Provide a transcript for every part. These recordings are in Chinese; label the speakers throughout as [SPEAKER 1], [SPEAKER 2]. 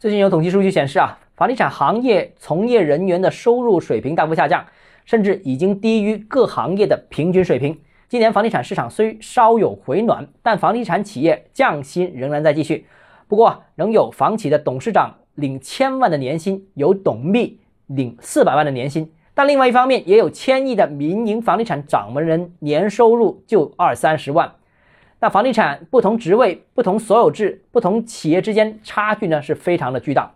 [SPEAKER 1] 最近有统计数据显示啊，房地产行业从业人员的收入水平大幅下降，甚至已经低于各行业的平均水平。今年房地产市场虽稍有回暖，但房地产企业降薪仍然在继续。不过，仍有房企的董事长领千万的年薪，有董秘领四百万的年薪。但另外一方面，也有千亿的民营房地产掌门人年收入就二三十万。那房地产不同职位、不同所有制、不同企业之间差距呢，是非常的巨大。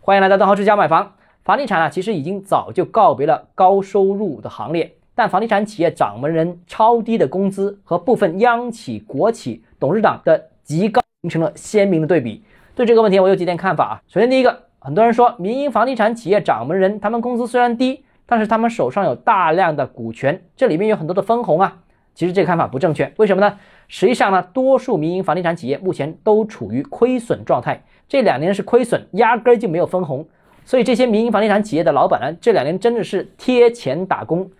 [SPEAKER 1] 欢迎来到邓浩之家买房。房地产啊，其实已经早就告别了高收入的行列，但房地产企业掌门人超低的工资和部分央企、国企董事长的极高，形成了鲜明的对比。对这个问题，我有几点看法啊。首先，第一个，很多人说民营房地产企业掌门人他们工资虽然低，但是他们手上有大量的股权，这里面有很多的分红啊。其实这个看法不正确，为什么呢？实际上呢，多数民营房地产企业目前都处于亏损状态，这两年是亏损，压根儿就没有分红。所以这些民营房地产企业的老板呢，这两年真的是贴钱打工，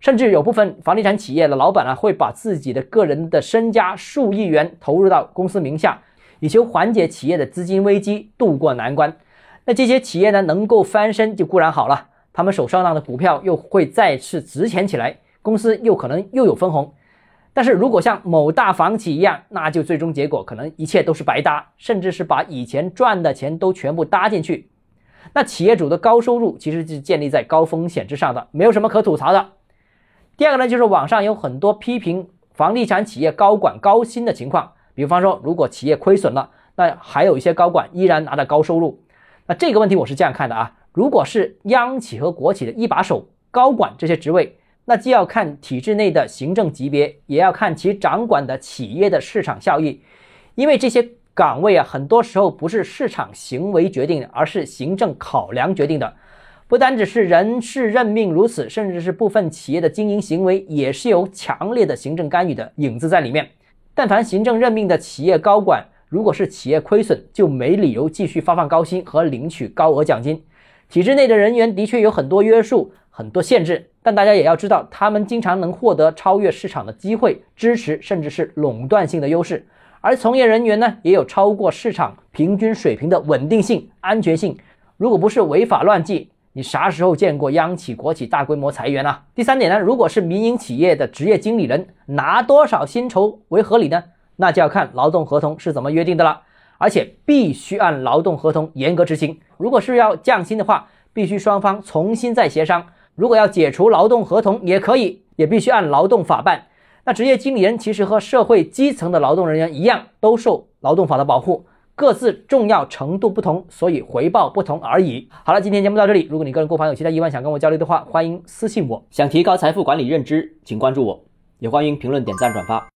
[SPEAKER 1] 甚至有部分房地产企业的老板呢，会把自己的个人的身家数亿元投入到公司名下，以求缓解企业的资金危机，渡过难关。那这些企业呢，能够翻身就固然好了，他们手上的股票又会再次值钱起来，公司又可能又有分红。但是如果像某大房企一样，那就最终结果可能一切都是白搭，甚至是把以前赚的钱都全部搭进去。那企业主的高收入其实是建立在高风险之上的，没有什么可吐槽的。第二个呢，就是网上有很多批评房地产企业高管高薪的情况，比方说，如果企业亏损了，那还有一些高管依然拿着高收入。那这个问题我是这样看的啊，如果是央企和国企的一把手高管这些职位。那既要看体制内的行政级别，也要看其掌管的企业的市场效益，因为这些岗位啊，很多时候不是市场行为决定的，而是行政考量决定的。不单只是人事任命如此，甚至是部分企业的经营行为也是有强烈的行政干预的影子在里面。但凡行政任命的企业高管，如果是企业亏损，就没理由继续发放高薪和领取高额奖金。体制内的人员的确有很多约束。很多限制，但大家也要知道，他们经常能获得超越市场的机会、支持，甚至是垄断性的优势。而从业人员呢，也有超过市场平均水平的稳定性、安全性。如果不是违法乱纪，你啥时候见过央企、国企大规模裁员啊？第三点呢，如果是民营企业的职业经理人，拿多少薪酬为合理呢？那就要看劳动合同是怎么约定的了，而且必须按劳动合同严格执行。如果是要降薪的话，必须双方重新再协商。如果要解除劳动合同也可以，也必须按劳动法办。那职业经理人其实和社会基层的劳动人员一样，都受劳动法的保护，各自重要程度不同，所以回报不同而已。好了，今天节目到这里。如果你个人购房有其他疑问想跟我交流的话，欢迎私信我。想提高财富管理认知，请关注我，也欢迎评论、点赞、转发。